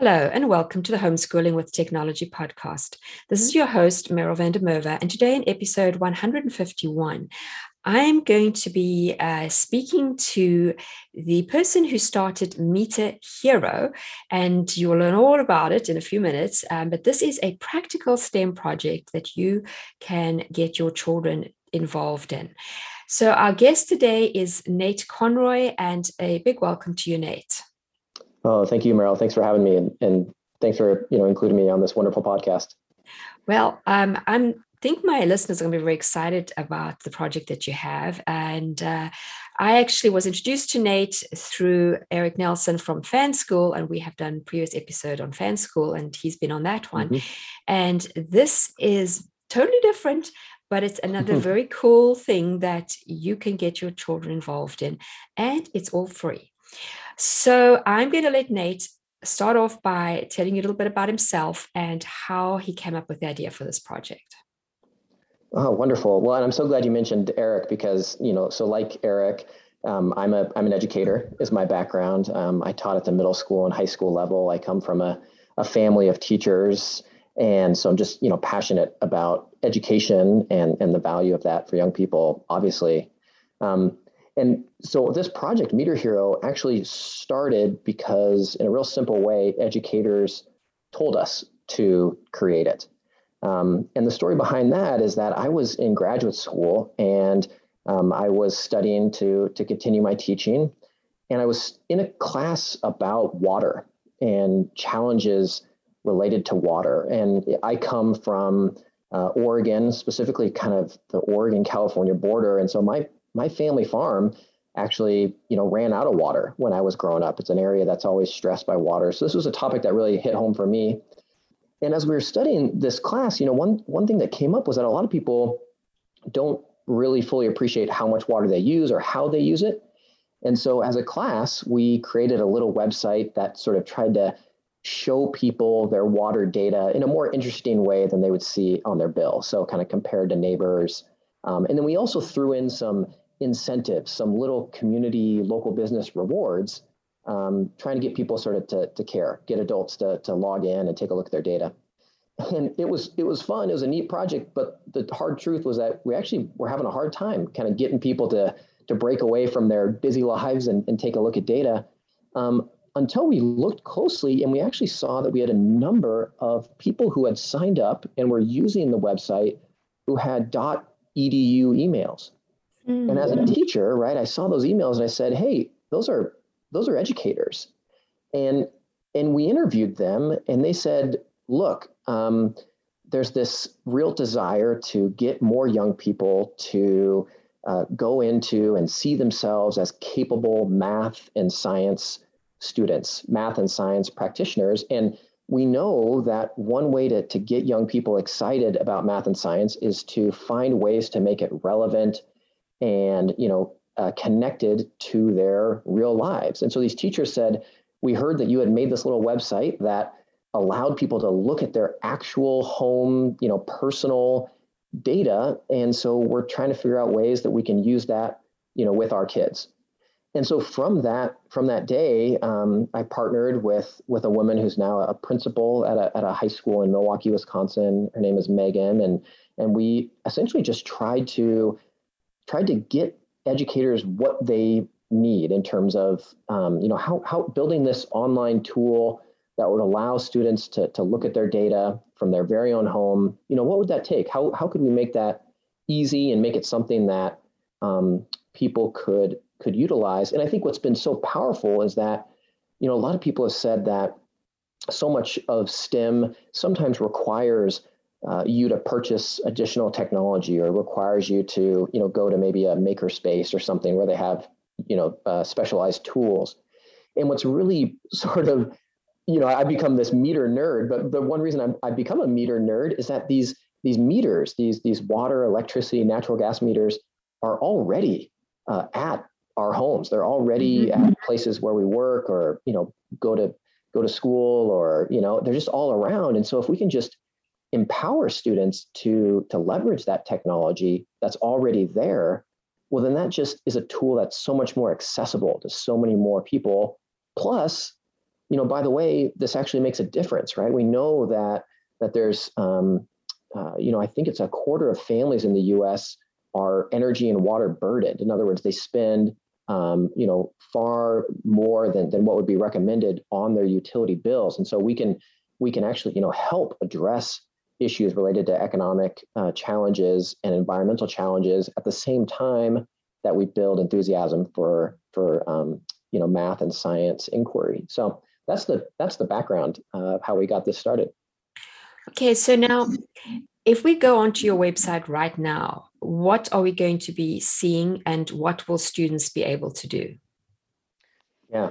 Hello, and welcome to the Homeschooling with Technology podcast. This is your host, Meryl van der Merwe, and today in episode 151, I'm going to be uh, speaking to the person who started Meter Hero, and you'll learn all about it in a few minutes. Um, but this is a practical STEM project that you can get your children involved in. So, our guest today is Nate Conroy, and a big welcome to you, Nate. Oh, thank you, Meryl. Thanks for having me, and, and thanks for you know including me on this wonderful podcast. Well, um, I'm think my listeners are going to be very excited about the project that you have. And uh, I actually was introduced to Nate through Eric Nelson from Fan School, and we have done previous episode on Fan School, and he's been on that one. Mm-hmm. And this is totally different, but it's another very cool thing that you can get your children involved in, and it's all free. So I'm going to let Nate start off by telling you a little bit about himself and how he came up with the idea for this project. Oh, wonderful. Well, and I'm so glad you mentioned Eric because, you know, so like Eric, um, I'm a I'm an educator is my background. Um, I taught at the middle school and high school level. I come from a, a family of teachers. And so I'm just, you know, passionate about education and, and the value of that for young people, obviously. Um, and so this project, Meter Hero, actually started because, in a real simple way, educators told us to create it. Um, and the story behind that is that I was in graduate school and um, I was studying to, to continue my teaching. And I was in a class about water and challenges related to water. And I come from uh, Oregon, specifically kind of the Oregon California border. And so my my family farm actually, you know, ran out of water when I was growing up. It's an area that's always stressed by water. So this was a topic that really hit home for me. And as we were studying this class, you know, one one thing that came up was that a lot of people don't really fully appreciate how much water they use or how they use it. And so as a class, we created a little website that sort of tried to show people their water data in a more interesting way than they would see on their bill. So kind of compared to neighbors. Um, and then we also threw in some incentives, some little community local business rewards, um, trying to get people sort of to, to care, get adults to, to log in and take a look at their data. And it was it was fun. It was a neat project, but the hard truth was that we actually were having a hard time kind of getting people to to break away from their busy lives and, and take a look at data. Um, until we looked closely and we actually saw that we had a number of people who had signed up and were using the website who had .edu emails. Mm-hmm. And as a mm. teacher, right, I saw those emails and I said, "Hey, those are those are educators," and and we interviewed them, and they said, "Look, um, there's this real desire to get more young people to uh, go into and see themselves as capable math and science students, math and science practitioners, and." we know that one way to, to get young people excited about math and science is to find ways to make it relevant and you know uh, connected to their real lives. And so these teachers said, "We heard that you had made this little website that allowed people to look at their actual home, you know, personal data, and so we're trying to figure out ways that we can use that, you know, with our kids." And so from that from that day, um, I partnered with with a woman who's now a principal at a, at a high school in Milwaukee, Wisconsin. Her name is Megan, and and we essentially just tried to tried to get educators what they need in terms of um, you know how, how building this online tool that would allow students to, to look at their data from their very own home you know what would that take? How, how could we make that easy and make it something that um, people could could utilize? And i think what's been so powerful is that you know a lot of people have said that so much of stem sometimes requires uh, you to purchase additional technology or requires you to you know go to maybe a maker space or something where they have you know uh, specialized tools and what's really sort of you know, I become this meter nerd. But the one reason I'm, I've become a meter nerd is that these these meters, these these water, electricity, natural gas meters, are already uh, at our homes. They're already mm-hmm. at places where we work, or you know, go to go to school, or you know, they're just all around. And so, if we can just empower students to to leverage that technology that's already there, well, then that just is a tool that's so much more accessible to so many more people. Plus, you know, by the way, this actually makes a difference, right? We know that that there's, um, uh, you know, I think it's a quarter of families in the U.S. are energy and water burdened. In other words, they spend, um, you know, far more than than what would be recommended on their utility bills, and so we can we can actually, you know, help address issues related to economic uh, challenges and environmental challenges at the same time that we build enthusiasm for for um, you know math and science inquiry. So that's the that's the background of how we got this started. Okay, so now if we go onto your website right now, what are we going to be seeing and what will students be able to do? Yeah.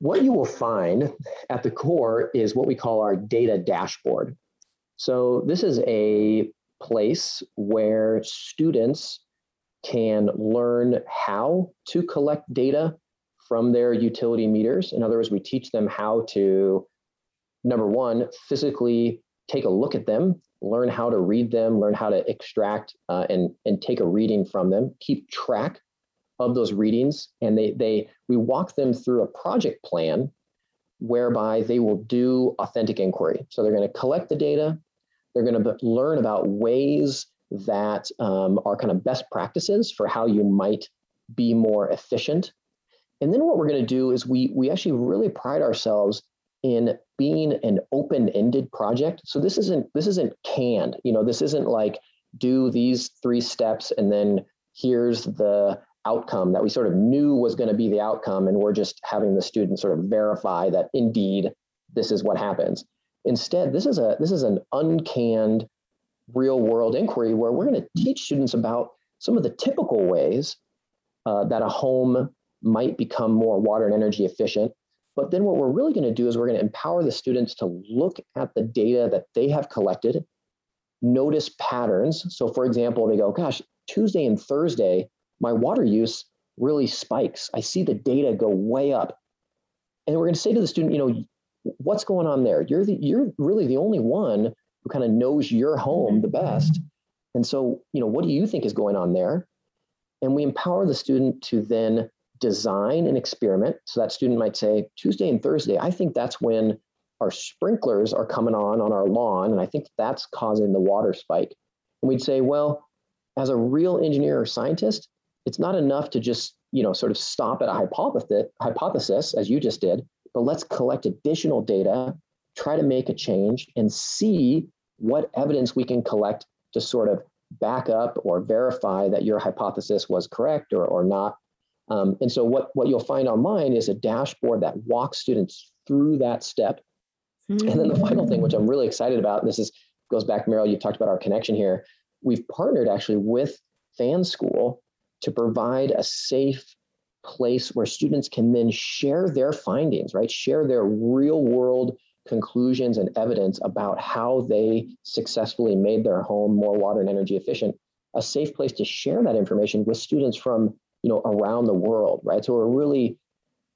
What you will find at the core is what we call our data dashboard. So, this is a place where students can learn how to collect data from their utility meters. In other words, we teach them how to, number one, physically take a look at them, learn how to read them, learn how to extract uh, and, and take a reading from them, keep track of those readings. And they, they, we walk them through a project plan whereby they will do authentic inquiry. So they're going to collect the data, they're going to learn about ways that um, are kind of best practices for how you might be more efficient and then what we're going to do is we we actually really pride ourselves in being an open-ended project. So this isn't this isn't canned. You know, this isn't like do these three steps and then here's the outcome that we sort of knew was going to be the outcome and we're just having the student sort of verify that indeed this is what happens. Instead, this is a this is an uncanned real world inquiry where we're going to teach students about some of the typical ways uh, that a home might become more water and energy efficient. But then what we're really going to do is we're going to empower the students to look at the data that they have collected, notice patterns. So, for example, they go, gosh, Tuesday and Thursday, my water use really spikes. I see the data go way up. And we're going to say to the student, you know, what's going on there? You're the, you're really the only one who kind of knows your home the best. And so, you know, what do you think is going on there? And we empower the student to then design an experiment. So that student might say, Tuesday and Thursday, I think that's when our sprinklers are coming on on our lawn. And I think that's causing the water spike. And we'd say, well, as a real engineer or scientist, it's not enough to just, you know, sort of stop at a hypothesis, hypothesis as you just did, but let's collect additional data, try to make a change and see what evidence we can collect to sort of back up or verify that your hypothesis was correct or, or not um, and so what, what you'll find online is a dashboard that walks students through that step. Mm-hmm. And then the final thing, which I'm really excited about, this is goes back, Meryl, you talked about our connection here. We've partnered actually with Fan School to provide a safe place where students can then share their findings, right? Share their real world conclusions and evidence about how they successfully made their home more water and energy efficient. A safe place to share that information with students from you know around the world right so we're really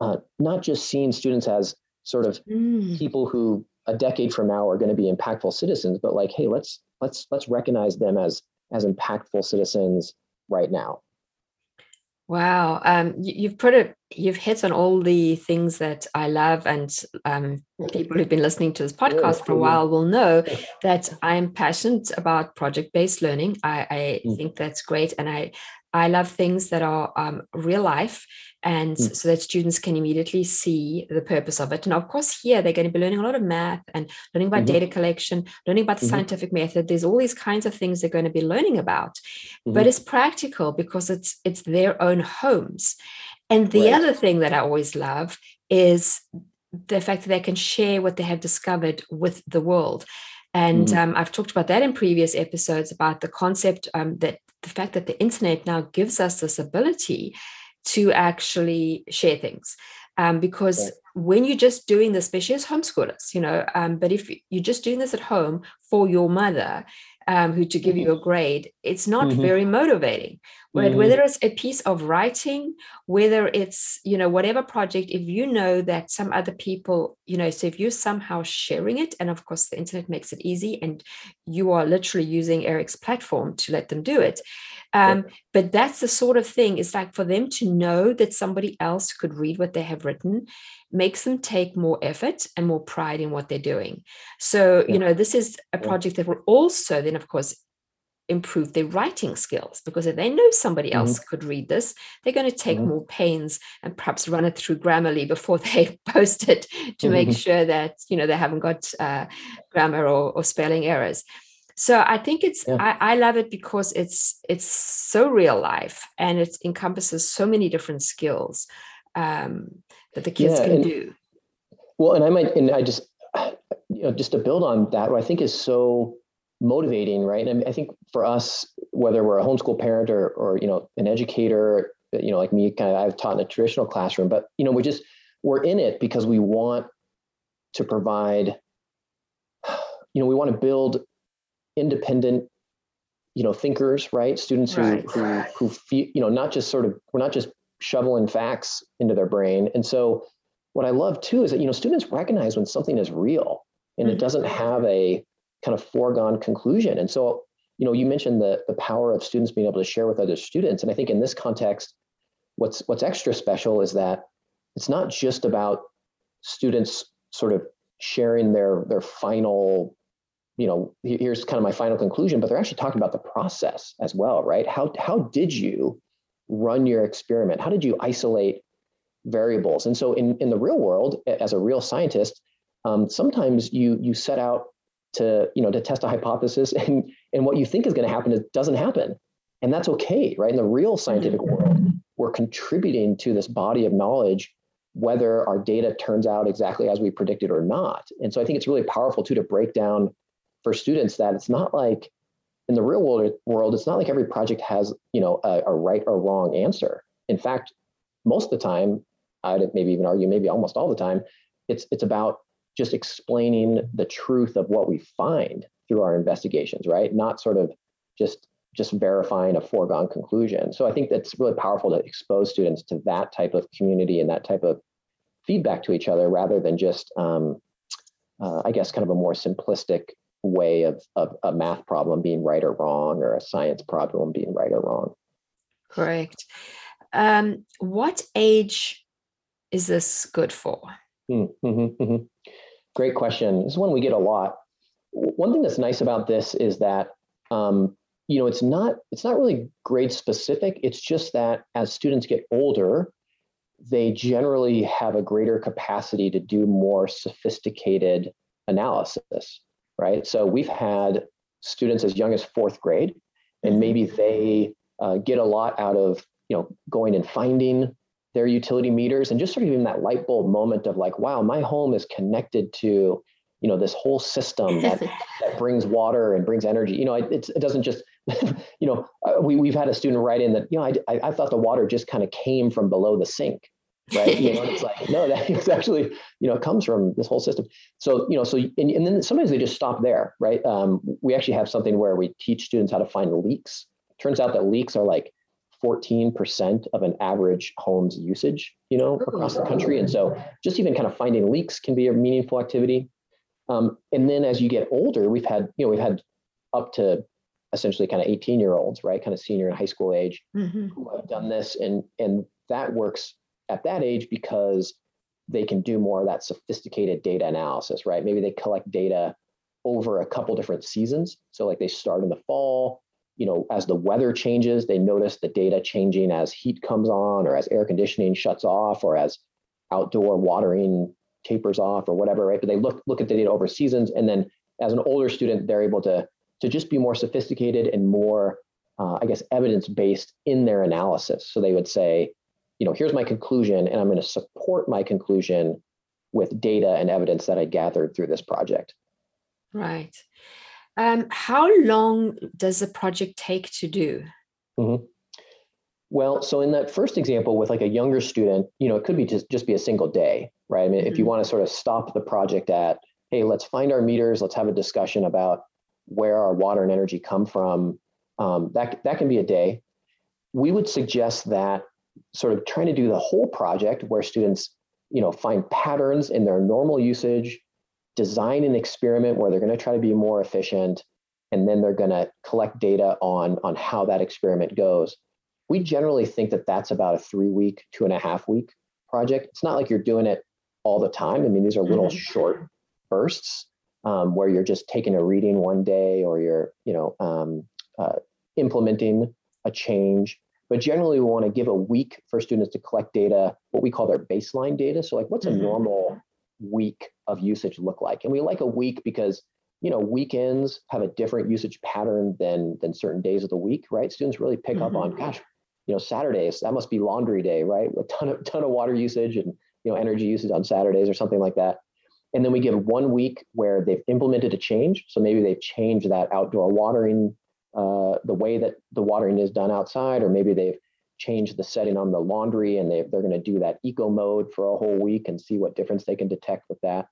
uh, not just seeing students as sort of mm. people who a decade from now are going to be impactful citizens but like hey let's let's let's recognize them as as impactful citizens right now Wow, um, you, have put it, you've hit on all the things that I love, and um, people who've been listening to this podcast for a while will know that I'm passionate about project-based learning. I, I mm. think that's great, and I I love things that are um, real life and mm. so that students can immediately see the purpose of it. And of course, here they're going to be learning a lot of math and learning about mm-hmm. data collection, learning about the mm-hmm. scientific method. There's all these kinds of things they're going to be learning about, mm-hmm. but it's practical because it's it's their own homes. And the right. other thing that I always love is the fact that they can share what they have discovered with the world. And mm-hmm. um, I've talked about that in previous episodes about the concept um, that the fact that the internet now gives us this ability to actually share things. um, because yeah. when you're just doing this, especially as homeschoolers, you know, um, but if you're just doing this at home for your mother, um, who to give mm-hmm. you a grade, it's not mm-hmm. very motivating. Mm-hmm. Whether it's a piece of writing, whether it's you know whatever project, if you know that some other people, you know, so if you're somehow sharing it, and of course the internet makes it easy, and you are literally using Eric's platform to let them do it. Um, yeah. But that's the sort of thing. It's like for them to know that somebody else could read what they have written makes them take more effort and more pride in what they're doing. So, yeah. you know, this is a project that will also then, of course, improve their writing skills because if they know somebody else mm-hmm. could read this, they're going to take mm-hmm. more pains and perhaps run it through Grammarly before they post it to mm-hmm. make sure that you know they haven't got uh, grammar or, or, spelling errors. So I think it's yeah. I, I love it because it's it's so real life and it encompasses so many different skills. Um, that the kids yeah, can and, do. Well, and I might, and I just, you know, just to build on that, what I think is so motivating, right? And I think for us, whether we're a homeschool parent or, or you know, an educator, you know, like me, kind of, I've taught in a traditional classroom, but you know, we just we're in it because we want to provide. You know, we want to build independent you know thinkers right students who right. who who feel you know not just sort of we're not just shoveling facts into their brain. And so what I love too is that, you know, students recognize when something is real and mm-hmm. it doesn't have a kind of foregone conclusion. And so, you know, you mentioned the, the power of students being able to share with other students. And I think in this context, what's what's extra special is that it's not just about students sort of sharing their their final you know here's kind of my final conclusion but they're actually talking about the process as well right how how did you run your experiment? How did you isolate variables? And so in, in the real world, as a real scientist, um, sometimes you you set out to you know to test a hypothesis and and what you think is going to happen it doesn't happen and that's okay right in the real scientific mm-hmm. world we're contributing to this body of knowledge whether our data turns out exactly as we predicted or not and so i think it's really powerful too to break down for students that it's not like in the real world, world, it's not like every project has, you know, a, a right or wrong answer. In fact, most of the time, I'd maybe even argue, maybe almost all the time, it's it's about just explaining the truth of what we find through our investigations, right? Not sort of just just verifying a foregone conclusion. So I think that's really powerful to expose students to that type of community and that type of feedback to each other, rather than just, um, uh, I guess, kind of a more simplistic way of, of a math problem being right or wrong or a science problem being right or wrong. Correct. Um, what age is this good for? Mm-hmm, mm-hmm. Great question. This is one we get a lot. One thing that's nice about this is that um, you know it's not it's not really grade specific. It's just that as students get older, they generally have a greater capacity to do more sophisticated analysis right? So we've had students as young as fourth grade, and mm-hmm. maybe they uh, get a lot out of you know going and finding their utility meters and just sort of even that light bulb moment of like, wow, my home is connected to you know this whole system that that brings water and brings energy. You know, it, it doesn't just you know uh, we we've had a student write in that you know I I, I thought the water just kind of came from below the sink right? You know, it's like, no, that is actually, you know, it comes from this whole system. So, you know, so, and, and then sometimes they just stop there, right? Um, we actually have something where we teach students how to find leaks. Turns out that leaks are like 14% of an average home's usage, you know, across the country. And so just even kind of finding leaks can be a meaningful activity. Um, and then as you get older, we've had, you know, we've had up to essentially kind of 18 year olds, right? Kind of senior and high school age mm-hmm. who have done this. And, and that works at that age because they can do more of that sophisticated data analysis, right? Maybe they collect data over a couple different seasons. So like they start in the fall, you know, as the weather changes, they notice the data changing as heat comes on or as air conditioning shuts off or as outdoor watering tapers off or whatever, right? But they look look at the data over seasons and then as an older student, they're able to to just be more sophisticated and more, uh, I guess, evidence based in their analysis. So they would say, you know, here's my conclusion, and I'm going to support my conclusion with data and evidence that I gathered through this project. Right. Um, how long does a project take to do? Mm-hmm. Well, so in that first example with like a younger student, you know, it could be just just be a single day, right? I mean, mm-hmm. if you mm-hmm. want to sort of stop the project at, hey, let's find our meters, let's have a discussion about where our water and energy come from, um, that that can be a day. We would suggest that sort of trying to do the whole project where students, you know, find patterns in their normal usage, design an experiment where they're going to try to be more efficient, and then they're going to collect data on on how that experiment goes we generally think that that's about a three week, two and a half week project. It's not like you're doing it all the time. I mean, these are little mm-hmm. short bursts um, where you're just taking a reading one day or you're, you know, um, uh, implementing a change. But generally, we want to give a week for students to collect data, what we call their baseline data. So, like, what's a mm-hmm. normal week of usage look like? And we like a week because you know weekends have a different usage pattern than than certain days of the week right students really pick mm-hmm. up on mm-hmm. gosh you know saturdays that must be laundry day right a ton of ton of water usage and you know energy usage on saturdays or something like that and then we give one week where they've implemented a change so maybe they've changed that outdoor watering uh, the way that the watering is done outside or maybe they've changed the setting on the laundry and they, they're going to do that eco mode for a whole week and see what difference they can detect with that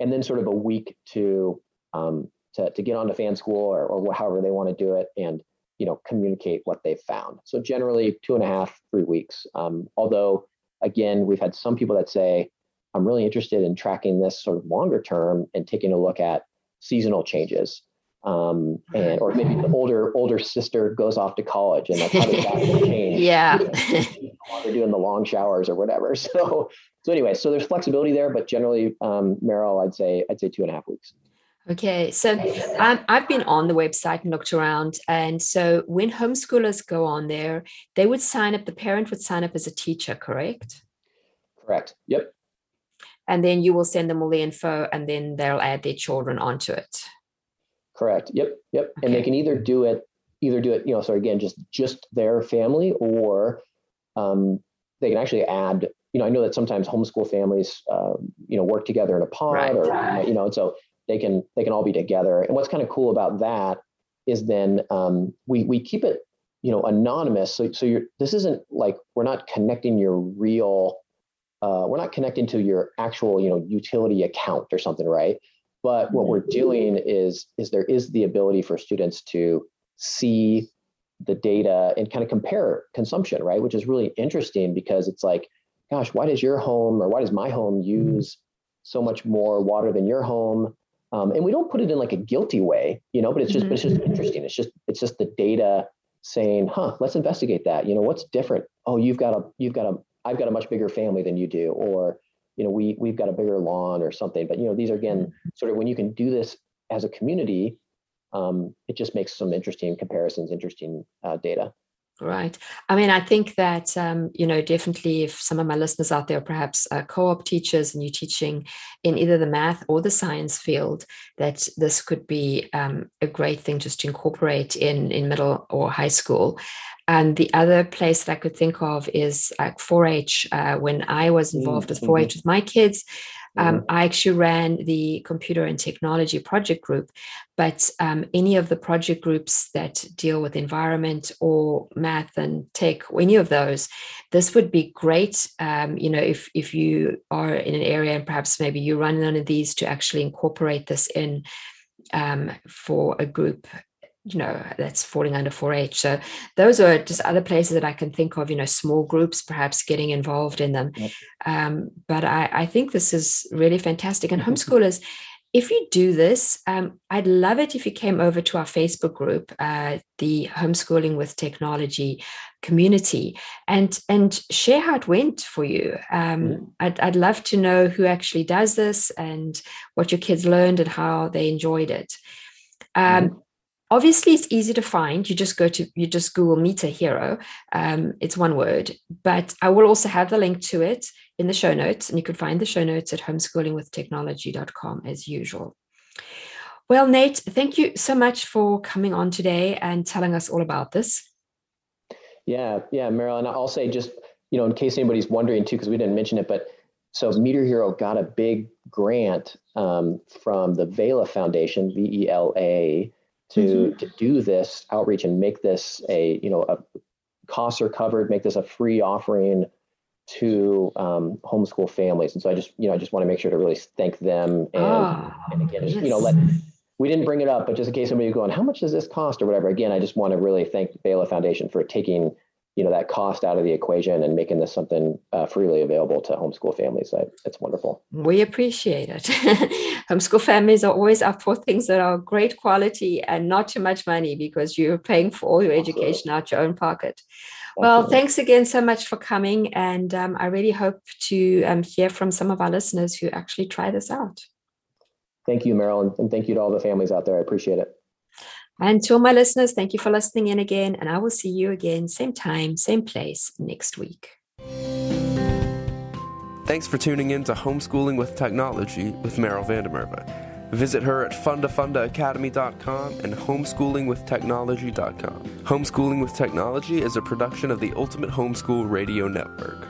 and then sort of a week to um, to, to get onto fan school or, or however they want to do it and you know communicate what they've found. So generally two and a half three weeks. Um, although again we've had some people that say i'm really interested in tracking this sort of longer term and taking a look at seasonal changes. Um, and or maybe the older older sister goes off to college and like how does that change. Yeah. They're doing the long showers or whatever. So so anyway so there's flexibility there but generally um, Meryl I'd say I'd say two and a half weeks Okay, so um, I've been on the website and looked around. And so when homeschoolers go on there, they would sign up, the parent would sign up as a teacher, correct? Correct. Yep. And then you will send them all the info and then they'll add their children onto it. Correct. Yep. Yep. Okay. And they can either do it, either do it, you know, so again, just just their family, or um, they can actually add you know, I know that sometimes homeschool families, uh, you know, work together in a pod, right. or you know, and so they can they can all be together. And what's kind of cool about that is then um, we we keep it you know anonymous. So so you're this isn't like we're not connecting your real uh, we're not connecting to your actual you know utility account or something, right? But what we're doing is is there is the ability for students to see the data and kind of compare consumption, right? Which is really interesting because it's like, gosh, why does your home or why does my home use so much more water than your home? Um, and we don't put it in like a guilty way, you know, but it's just, mm-hmm. but it's just mm-hmm. interesting. It's just, it's just the data saying, huh, let's investigate that. You know, what's different? Oh, you've got a, you've got a, I've got a much bigger family than you do, or, you know, we, we've got a bigger lawn or something. But, you know, these are again, mm-hmm. sort of when you can do this as a community, um, it just makes some interesting comparisons, interesting uh, data. Right. I mean, I think that, um, you know, definitely if some of my listeners out there, perhaps uh, co op teachers and you're teaching in either the math or the science field, that this could be um, a great thing just to incorporate in, in middle or high school. And the other place that I could think of is like 4 H. Uh, when I was involved mm-hmm. with 4 H with my kids, um, I actually ran the computer and technology project group, but um, any of the project groups that deal with environment or math and tech, or any of those, this would be great. Um, you know, if if you are in an area and perhaps maybe you run one of these to actually incorporate this in um, for a group you know that's falling under 4-h so those are just other places that i can think of you know small groups perhaps getting involved in them. Yep. um, but I, I think this is really fantastic. And homeschoolers if you do this um, i'd love it if you came over to our facebook group uh, the homeschooling with technology community and and share how it went for you. Um, mm. I'd, I'd love to know who actually does this and what your kids learned and how they enjoyed it. Um, mm obviously it's easy to find. You just go to you just google meter hero. Um, it's one word but i will also have the link to it in the show notes and you can find the show notes at homeschoolingwithtechnology.com as usual. Well nate thank you so much for coming on today and telling us all about this. Yeah yeah marilyn i'll say just you know in case anybody's wondering too because we didn't mention it but so meter hero got a big grant um, from the vela foundation v-e-l-a to mm-hmm. to do this outreach and make this a you know a costs are covered, make this a free offering to um, homeschool families. And so I just, you know, I just want to make sure to really thank them. And, oh, and again, just, yes. you know, let, we didn't bring it up, but just in case somebody's going, how much does this cost or whatever? Again, I just want to really thank the Vela Foundation for taking, you know, that cost out of the equation and making this something uh, freely available to homeschool families. I, it's wonderful. We appreciate it. homeschool families are always up for things that are great quality and not too much money because you're paying for all your Absolutely. education out your own pocket. Well, thanks again so much for coming. And um, I really hope to um, hear from some of our listeners who actually try this out. Thank you, Marilyn. And thank you to all the families out there. I appreciate it. And to all my listeners, thank you for listening in again. And I will see you again, same time, same place next week. Thanks for tuning in to Homeschooling with Technology with Meryl van der Merwe. Visit her at fundafundaacademy.com and homeschoolingwithtechnology.com. Homeschooling with Technology is a production of the Ultimate Homeschool Radio Network.